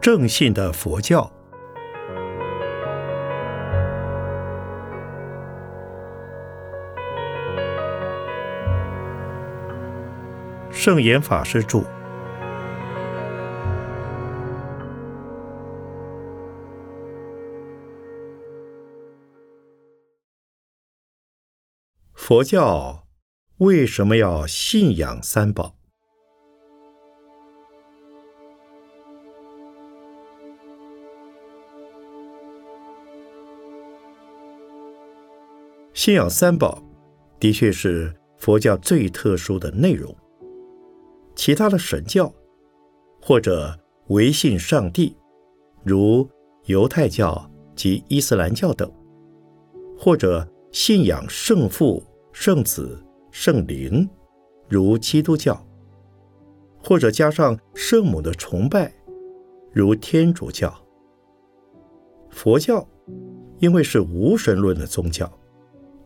正信的佛教。圣严法师著。佛教为什么要信仰三宝？信仰三宝的确是佛教最特殊的内容。其他的神教或者唯信上帝，如犹太教及伊斯兰教等，或者信仰圣父、圣子、圣灵，如基督教，或者加上圣母的崇拜，如天主教。佛教因为是无神论的宗教。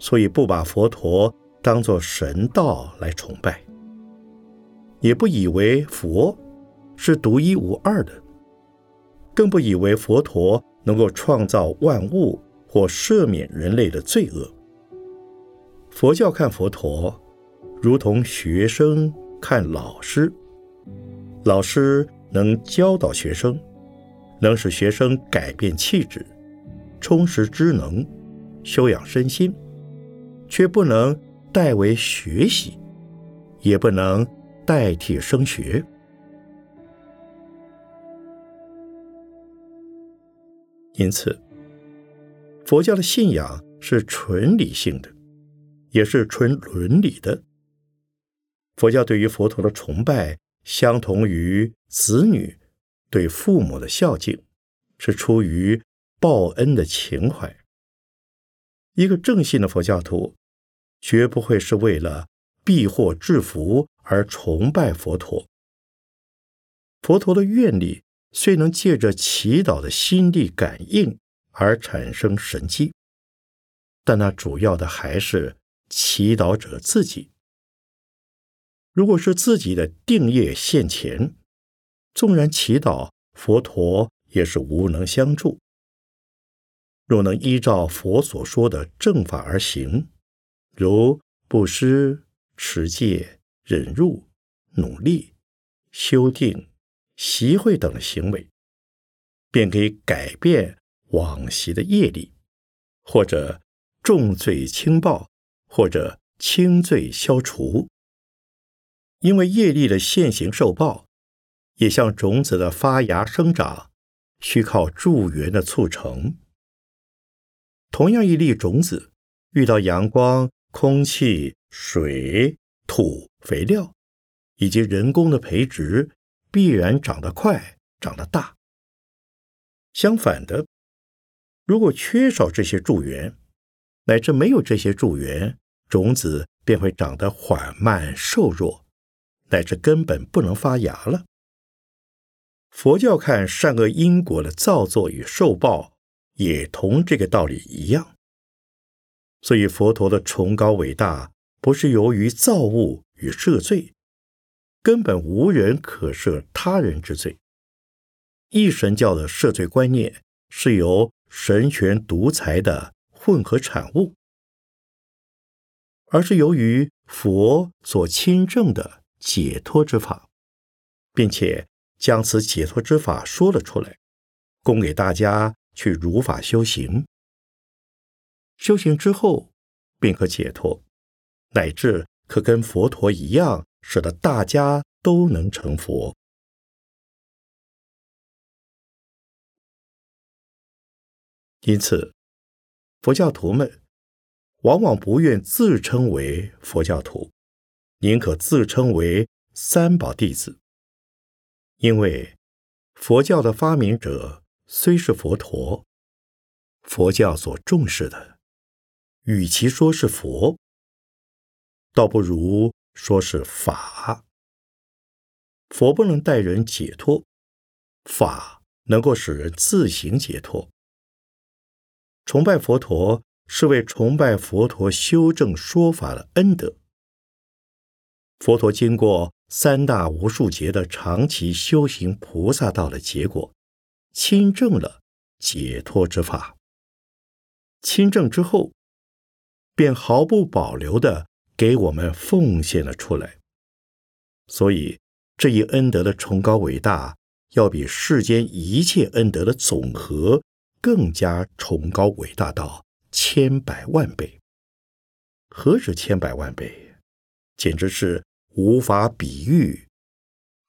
所以不把佛陀当作神道来崇拜，也不以为佛是独一无二的，更不以为佛陀能够创造万物或赦免人类的罪恶。佛教看佛陀，如同学生看老师，老师能教导学生，能使学生改变气质，充实知能，修养身心。却不能代为学习，也不能代替升学。因此，佛教的信仰是纯理性的，也是纯伦理的。佛教对于佛陀的崇拜，相同于子女对父母的孝敬，是出于报恩的情怀。一个正信的佛教徒。绝不会是为了避祸制福而崇拜佛陀。佛陀的愿力虽能借着祈祷的心力感应而产生神迹，但那主要的还是祈祷者自己。如果是自己的定业现前，纵然祈祷，佛陀也是无能相助。若能依照佛所说的正法而行，如布施、持戒、忍辱、努力、修定、习会等的行为，便可以改变往昔的业力，或者重罪轻报，或者轻罪消除。因为业力的现行受报，也像种子的发芽生长，需靠助缘的促成。同样一粒种子遇到阳光。空气、水、土、肥料以及人工的培植，必然长得快、长得大。相反的，如果缺少这些助缘，乃至没有这些助缘，种子便会长得缓慢、瘦弱，乃至根本不能发芽了。佛教看善恶因果的造作与受报，也同这个道理一样。所以，佛陀的崇高伟大，不是由于造物与赦罪，根本无人可赦他人之罪。一神教的赦罪观念，是由神权独裁的混合产物，而是由于佛所亲证的解脱之法，并且将此解脱之法说了出来，供给大家去如法修行。修行之后，便可解脱，乃至可跟佛陀一样，使得大家都能成佛。因此，佛教徒们往往不愿自称为佛教徒，宁可自称为三宝弟子，因为佛教的发明者虽是佛陀，佛教所重视的。与其说是佛，倒不如说是法。佛不能带人解脱，法能够使人自行解脱。崇拜佛陀是为崇拜佛陀修正说法的恩德。佛陀经过三大无数劫的长期修行菩萨道的结果，亲证了解脱之法。亲证之后，便毫不保留的给我们奉献了出来。所以这一恩德的崇高伟大，要比世间一切恩德的总和更加崇高伟大到千百万倍。何止千百万倍，简直是无法比喻，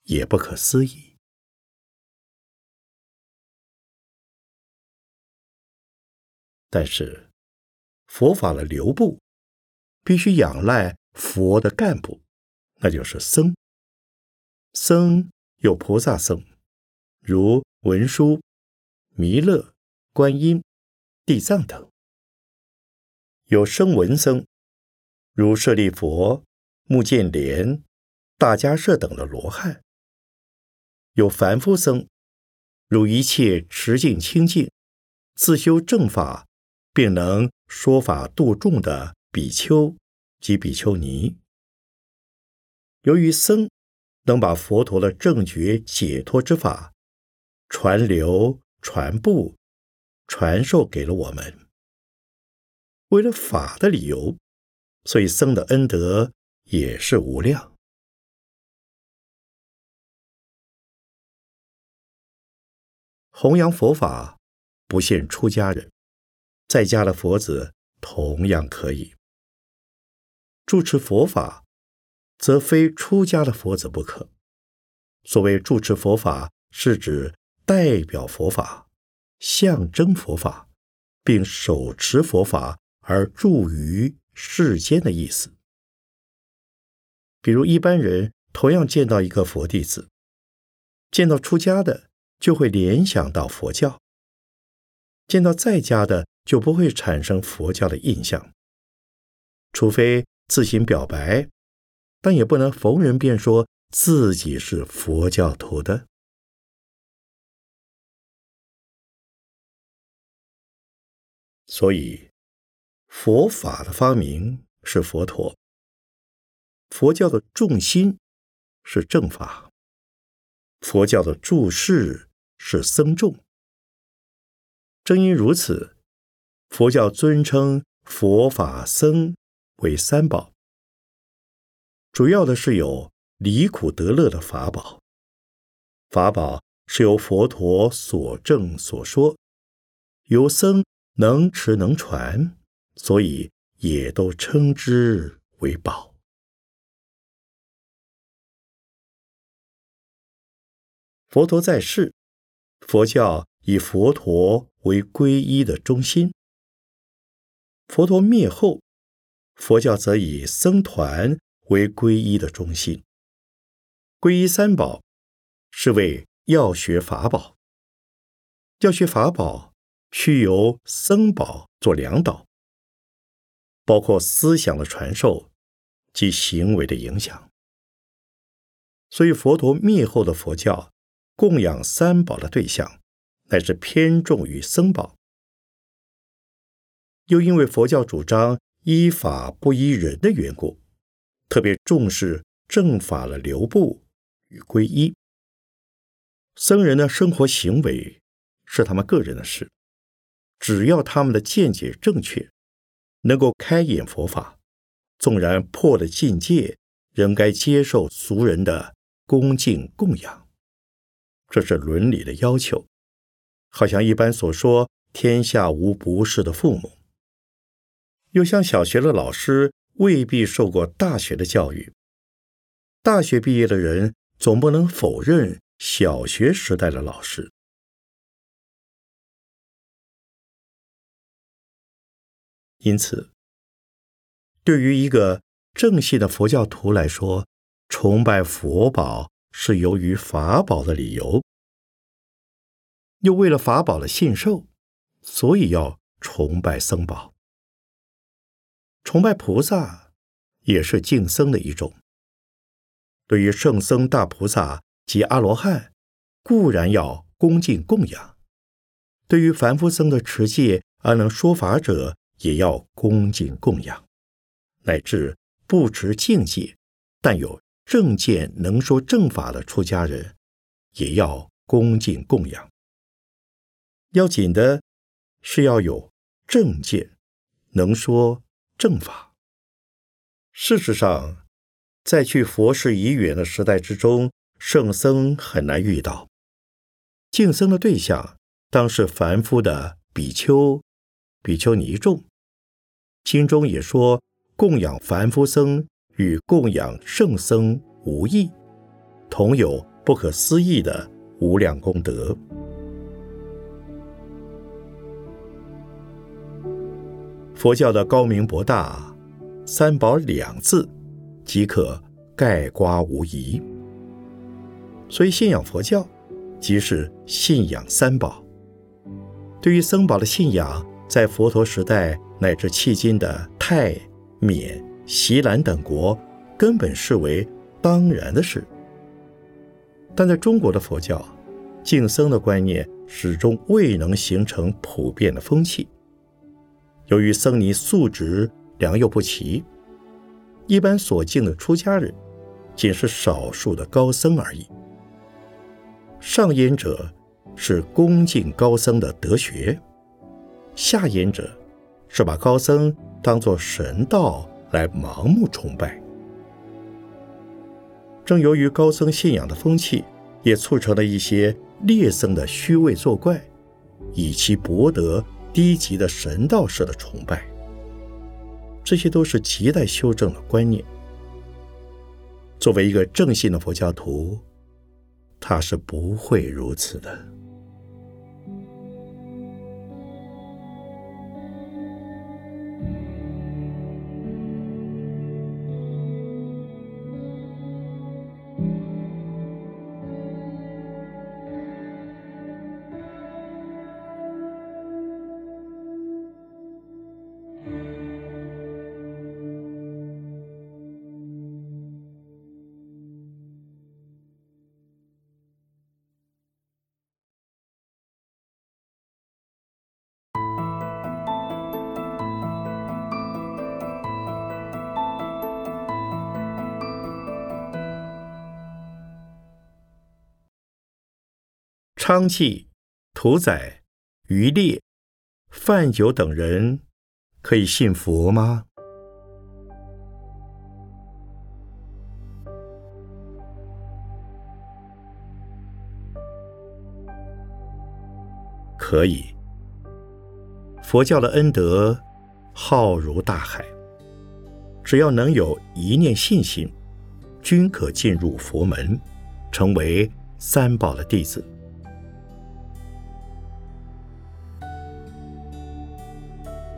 也不可思议。但是，佛法的流布必须仰赖佛的干部，那就是僧。僧有菩萨僧，如文殊、弥勒、观音、地藏等；有声闻僧。如舍利佛、目犍连、大迦叶等的罗汉，有凡夫僧，如一切持净清净、自修正法，并能说法度众的比丘及比丘尼。由于僧能把佛陀的正觉解脱之法传流、传布、传授给了我们，为了法的理由。所以僧的恩德也是无量。弘扬佛法不限出家人，在家的佛子同样可以。住持佛法，则非出家的佛子不可。所谓住持佛法，是指代表佛法、象征佛法，并手持佛法而住于。世间的意思，比如一般人同样见到一个佛弟子，见到出家的就会联想到佛教；见到在家的就不会产生佛教的印象。除非自行表白，但也不能逢人便说自己是佛教徒的。所以。佛法的发明是佛陀，佛教的重心是正法，佛教的注释是僧众。正因如此，佛教尊称佛法僧为三宝，主要的是有离苦得乐的法宝，法宝是由佛陀所证所说，由僧能持能传。所以也都称之为宝。佛陀在世，佛教以佛陀为皈依的中心；佛陀灭后，佛教则以僧团为皈依的中心。皈依三宝，是为要学法宝；要学法宝，需由僧宝做两导。包括思想的传授及行为的影响，所以佛陀灭后的佛教供养三宝的对象，乃是偏重于僧宝。又因为佛教主张依法不依人的缘故，特别重视正法的流布与皈依。僧人的生活行为是他们个人的事，只要他们的见解正确。能够开演佛法，纵然破了境界，仍该接受俗人的恭敬供养，这是伦理的要求。好像一般所说，天下无不是的父母，又像小学的老师未必受过大学的教育，大学毕业的人总不能否认小学时代的老师。因此，对于一个正信的佛教徒来说，崇拜佛宝是由于法宝的理由；又为了法宝的信受，所以要崇拜僧宝。崇拜菩萨也是敬僧的一种。对于圣僧大菩萨及阿罗汉，固然要恭敬供养；对于凡夫僧的持戒而能说法者，也要恭敬供养，乃至不持境界，但有正见能说正法的出家人，也要恭敬供养。要紧的是要有正见，能说正法。事实上，在去佛事已远的时代之中，圣僧很难遇到。敬僧的对象当是凡夫的比丘、比丘尼众。经中也说，供养凡夫僧与供养圣僧无异，同有不可思议的无量功德。佛教的高明博大。三宝两字即可概括无疑，所以信仰佛教即是信仰三宝。对于僧宝的信仰，在佛陀时代乃至迄今的泰、缅、锡兰等国，根本视为当然的事。但在中国的佛教，敬僧的观念始终未能形成普遍的风气。由于僧尼素质。良莠不齐，一般所敬的出家人，仅是少数的高僧而已。上焉者是恭敬高僧的德学，下焉者是把高僧当作神道来盲目崇拜。正由于高僧信仰的风气，也促成了一些劣僧的虚伪作怪，以其博得低级的神道式的崇拜。这些都是亟待修正的观念。作为一个正信的佛教徒，他是不会如此的。娼妓、屠宰、渔猎、贩酒等人，可以信佛吗？可以。佛教的恩德浩如大海，只要能有一念信心，均可进入佛门，成为三宝的弟子。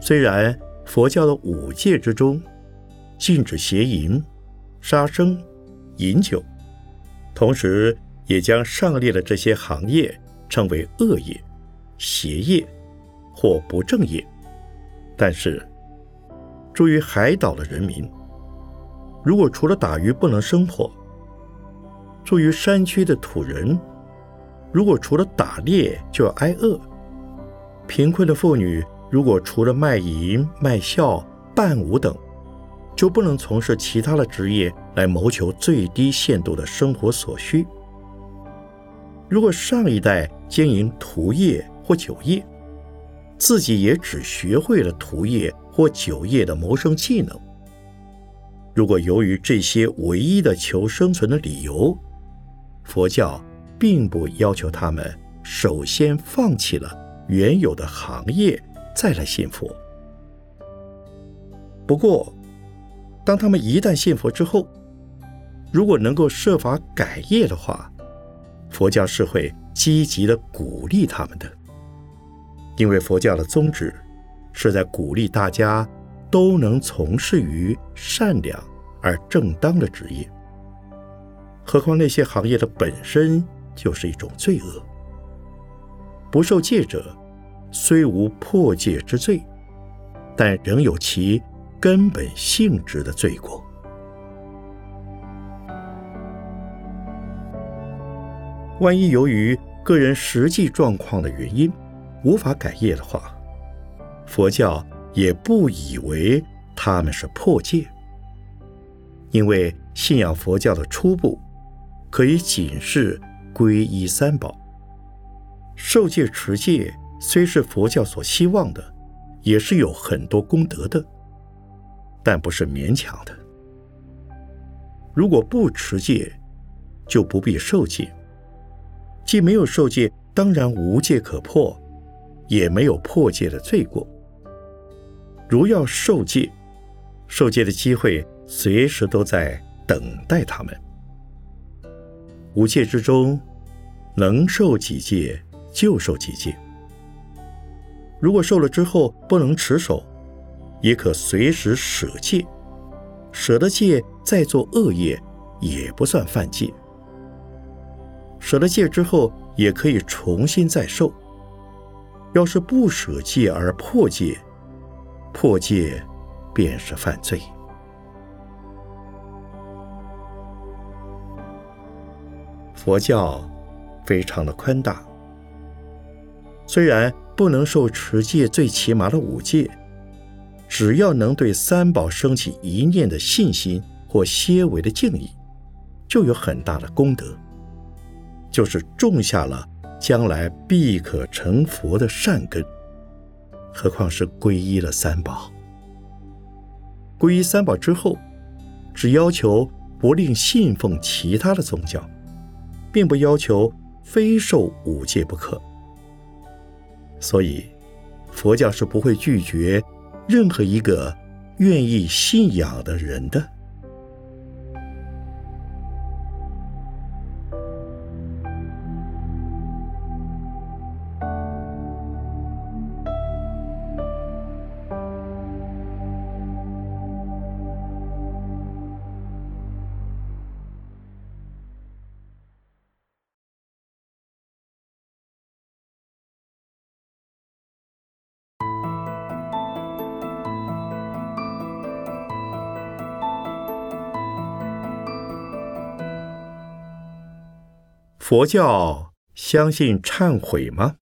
虽然佛教的五戒之中禁止邪淫、杀生、饮酒，同时也将上列的这些行业称为恶业、邪业或不正业，但是，住于海岛的人民，如果除了打鱼不能生活；住于山区的土人，如果除了打猎就要挨饿；贫困的妇女。如果除了卖淫、卖笑、伴舞等，就不能从事其他的职业来谋求最低限度的生活所需。如果上一代经营屠业或酒业，自己也只学会了屠业或酒业的谋生技能，如果由于这些唯一的求生存的理由，佛教并不要求他们首先放弃了原有的行业。再来信佛。不过，当他们一旦信佛之后，如果能够设法改业的话，佛教是会积极的鼓励他们的。因为佛教的宗旨是在鼓励大家都能从事于善良而正当的职业。何况那些行业的本身就是一种罪恶，不受戒者。虽无破戒之罪，但仍有其根本性质的罪过。万一由于个人实际状况的原因无法改业的话，佛教也不以为他们是破戒，因为信仰佛教的初步可以仅是皈依三宝，受戒持戒。虽是佛教所希望的，也是有很多功德的，但不是勉强的。如果不持戒，就不必受戒。既没有受戒，当然无戒可破，也没有破戒的罪过。如要受戒，受戒的机会随时都在等待他们。五戒之中，能受几戒就受几戒。如果受了之后不能持守，也可随时舍戒。舍的戒再做恶业，也不算犯戒。舍了戒之后，也可以重新再受。要是不舍戒而破戒，破戒便是犯罪。佛教非常的宽大，虽然不能受持戒最起码的五戒，只要能对三宝升起一念的信心或些微的敬意，就有很大的功德。就是种下了将来必可成佛的善根，何况是皈依了三宝。皈依三宝之后，只要求不令信奉其他的宗教，并不要求非受五戒不可。所以，佛教是不会拒绝任何一个愿意信仰的人的。佛教相信忏悔吗？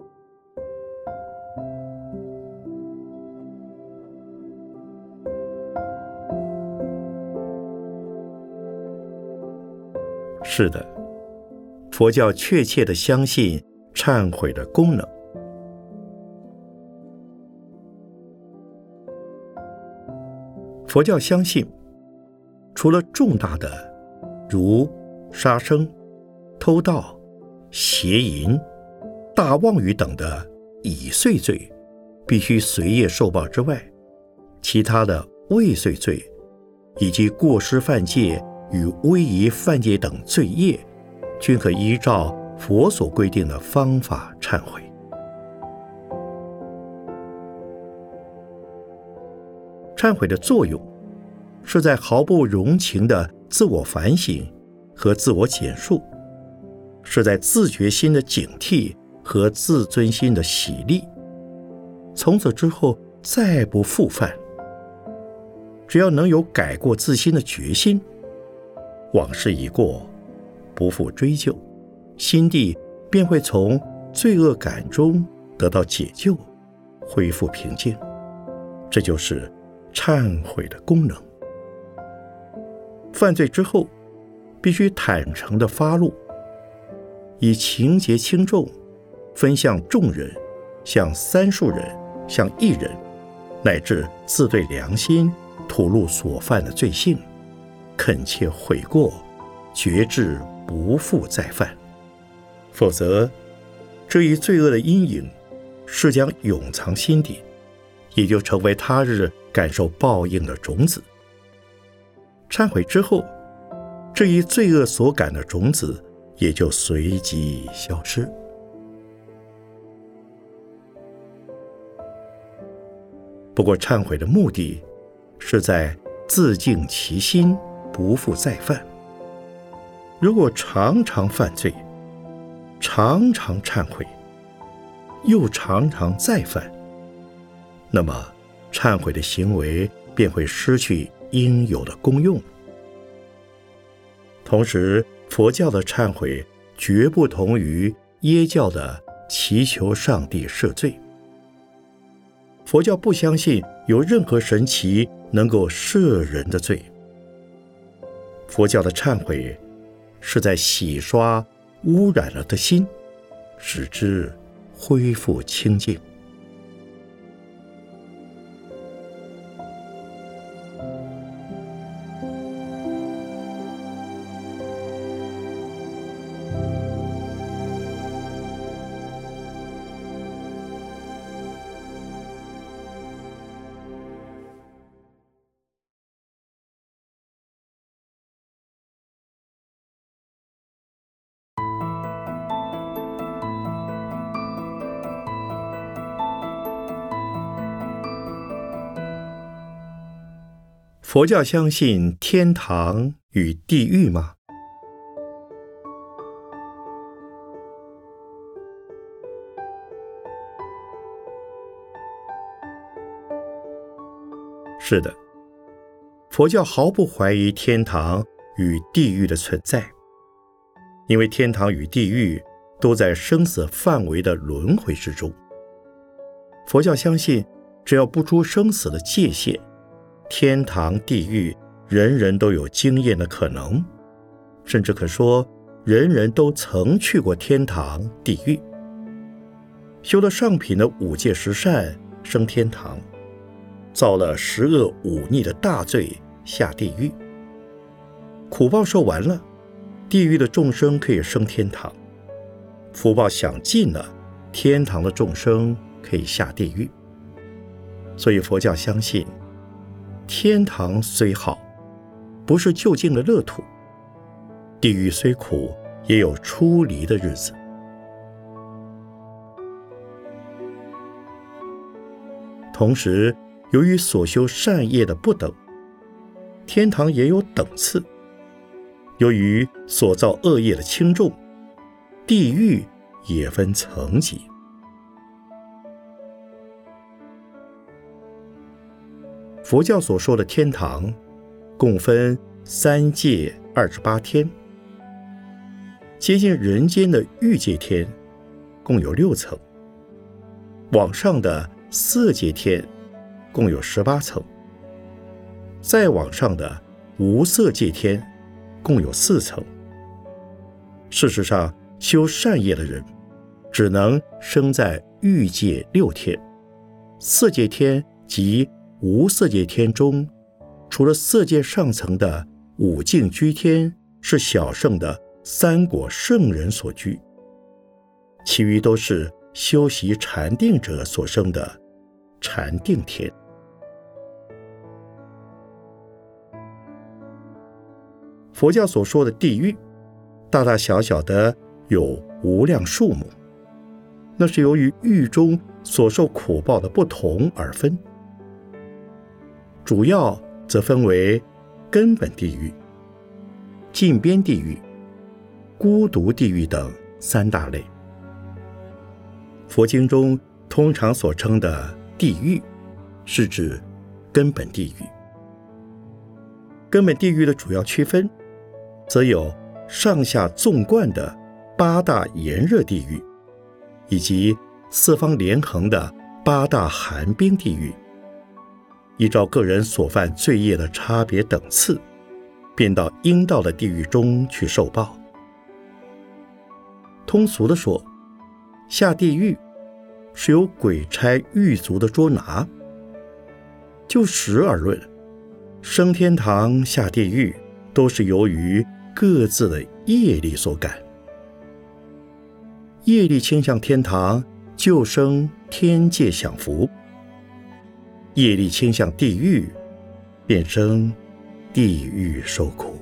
是的，佛教确切的相信忏悔的功能。佛教相信，除了重大的，如杀生。偷盗、邪淫、大妄语等的已遂罪，必须随业受报之外，其他的未遂罪，以及过失犯戒与威仪犯戒等罪业，均可依照佛所规定的方法忏悔。忏悔的作用，是在毫不容情的自我反省和自我简述。是在自觉心的警惕和自尊心的洗礼，从此之后再不复犯。只要能有改过自新的决心，往事已过，不复追究，心地便会从罪恶感中得到解救，恢复平静。这就是忏悔的功能。犯罪之后，必须坦诚的发露。以情节轻重，分向众人，向三数人，向一人，乃至自对良心，吐露所犯的罪性，恳切悔过，决志不复再犯。否则，这一罪恶的阴影是将永藏心底，也就成为他日感受报应的种子。忏悔之后，这一罪恶所感的种子。也就随即消失。不过，忏悔的目的是在自净其心，不复再犯。如果常常犯罪，常常忏悔，又常常再犯，那么忏悔的行为便会失去应有的功用。同时，佛教的忏悔绝不同于耶教的祈求上帝赦罪。佛教不相信有任何神奇能够赦人的罪。佛教的忏悔是在洗刷污染了的心，使之恢复清净。佛教相信天堂与地狱吗？是的，佛教毫不怀疑天堂与地狱的存在，因为天堂与地狱都在生死范围的轮回之中。佛教相信，只要不出生死的界限。天堂、地狱，人人都有经验的可能，甚至可说，人人都曾去过天堂、地狱。修了上品的五戒十善，升天堂；造了十恶五逆的大罪，下地狱。苦报受完了，地狱的众生可以升天堂；福报享尽了，天堂的众生可以下地狱。所以佛教相信。天堂虽好，不是就近的乐土；地狱虽苦，也有出离的日子。同时，由于所修善业的不等，天堂也有等次；由于所造恶业的轻重，地狱也分层级。佛教所说的天堂，共分三界二十八天，接近人间的欲界天，共有六层；往上的色界天，共有十八层；再往上的无色界天，共有四层。事实上，修善业的人，只能生在欲界六天、色界天及。无色界天中，除了色界上层的五境居天是小圣的三果圣人所居，其余都是修习禅定者所生的禅定天。佛教所说的地狱，大大小小的有无量数目，那是由于狱中所受苦报的不同而分。主要则分为根本地狱、近边地狱、孤独地狱等三大类。佛经中通常所称的地狱，是指根本地狱。根本地狱的主要区分，则有上下纵贯的八大炎热地狱，以及四方连横的八大寒冰地狱。依照个人所犯罪业的差别等次，便到应到的地狱中去受报。通俗的说，下地狱是由鬼差狱卒的捉拿；就时而论，升天堂、下地狱都是由于各自的业力所感。业力倾向天堂，就生天界享福。业力倾向地狱，便生地狱受苦。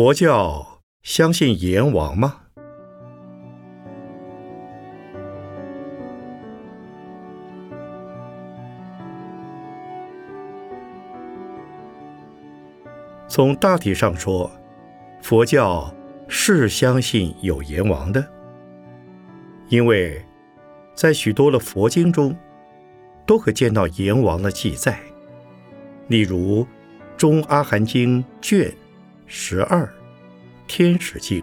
佛教相信阎王吗？从大体上说，佛教是相信有阎王的，因为在许多的佛经中都可见到阎王的记载，例如《中阿含经》卷十二《天使经》。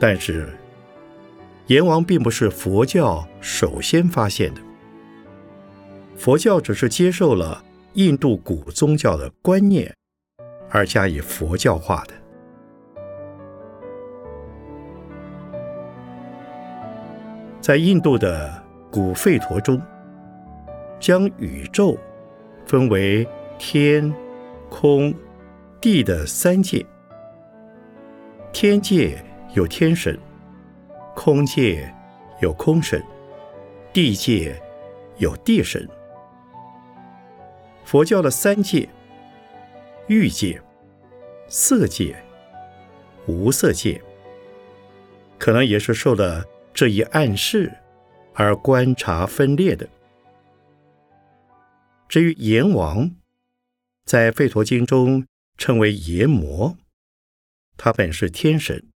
但是，阎王并不是佛教首先发现的，佛教只是接受了印度古宗教的观念而加以佛教化的。在印度的古吠陀中，将宇宙分为天、空、地的三界，天界。有天神，空界有空神，地界有地神。佛教的三界：欲界、色界、无色界，可能也是受了这一暗示而观察分裂的。至于阎王，在《吠陀经》中称为阎魔，他本是天神。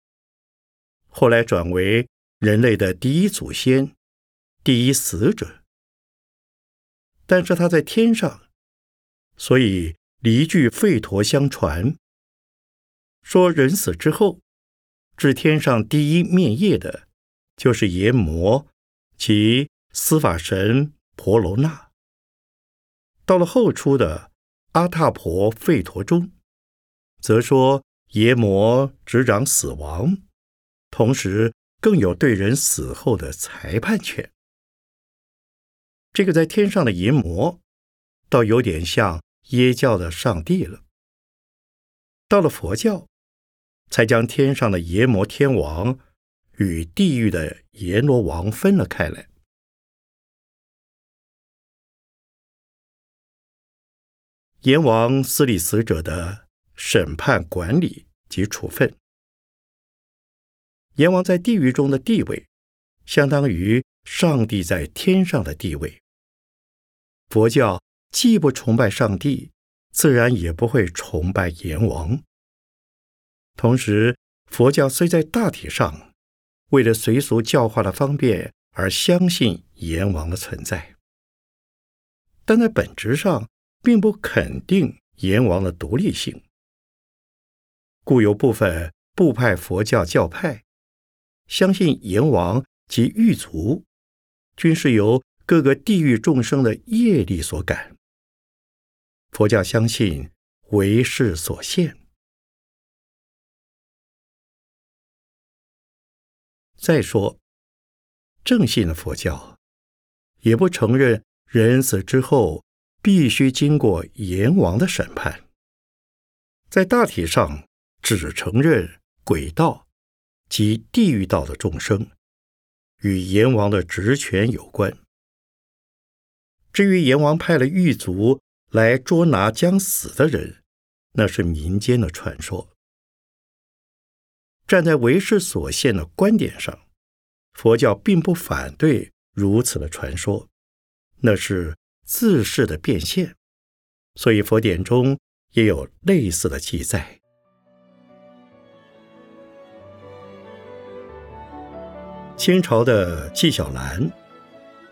后来转为人类的第一祖先、第一死者，但是他在天上，所以离句吠陀相传，说人死之后，至天上第一灭业的，就是阎魔及司法神婆罗那。到了后出的阿塔婆吠陀中，则说阎魔执掌死亡。同时，更有对人死后的裁判权。这个在天上的阎魔，倒有点像耶教的上帝了。到了佛教，才将天上的阎魔天王与地狱的阎罗王分了开来。阎王司理死者的审判、管理及处分。阎王在地狱中的地位，相当于上帝在天上的地位。佛教既不崇拜上帝，自然也不会崇拜阎王。同时，佛教虽在大体上为了随俗教化的方便而相信阎王的存在，但在本质上并不肯定阎王的独立性，故有部分部派佛教教派。相信阎王及狱卒，均是由各个地狱众生的业力所感。佛教相信为世所现。再说，正信的佛教也不承认人死之后必须经过阎王的审判，在大体上只承认鬼道。及地狱道的众生，与阎王的职权有关。至于阎王派了狱卒来捉拿将死的人，那是民间的传说。站在为师所现的观点上，佛教并不反对如此的传说，那是自世的变现，所以佛典中也有类似的记载。清朝的纪晓岚，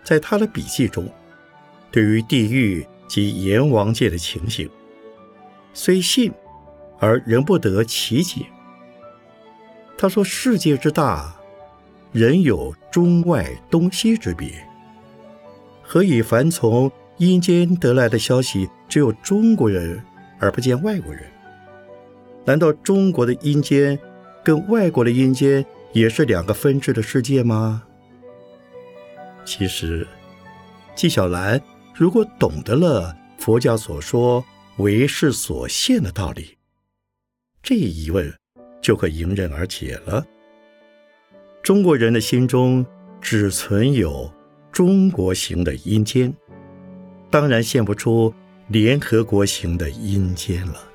在他的笔记中，对于地狱及阎王界的情形，虽信，而仍不得其解。他说：“世界之大，人有中外东西之别，何以凡从阴间得来的消息，只有中国人而不见外国人？难道中国的阴间跟外国的阴间？”也是两个分支的世界吗？其实，纪晓岚如果懂得了佛教所说“为世所现”的道理，这一疑问就可迎刃而解了。中国人的心中只存有中国型的阴间，当然献不出联合国型的阴间了。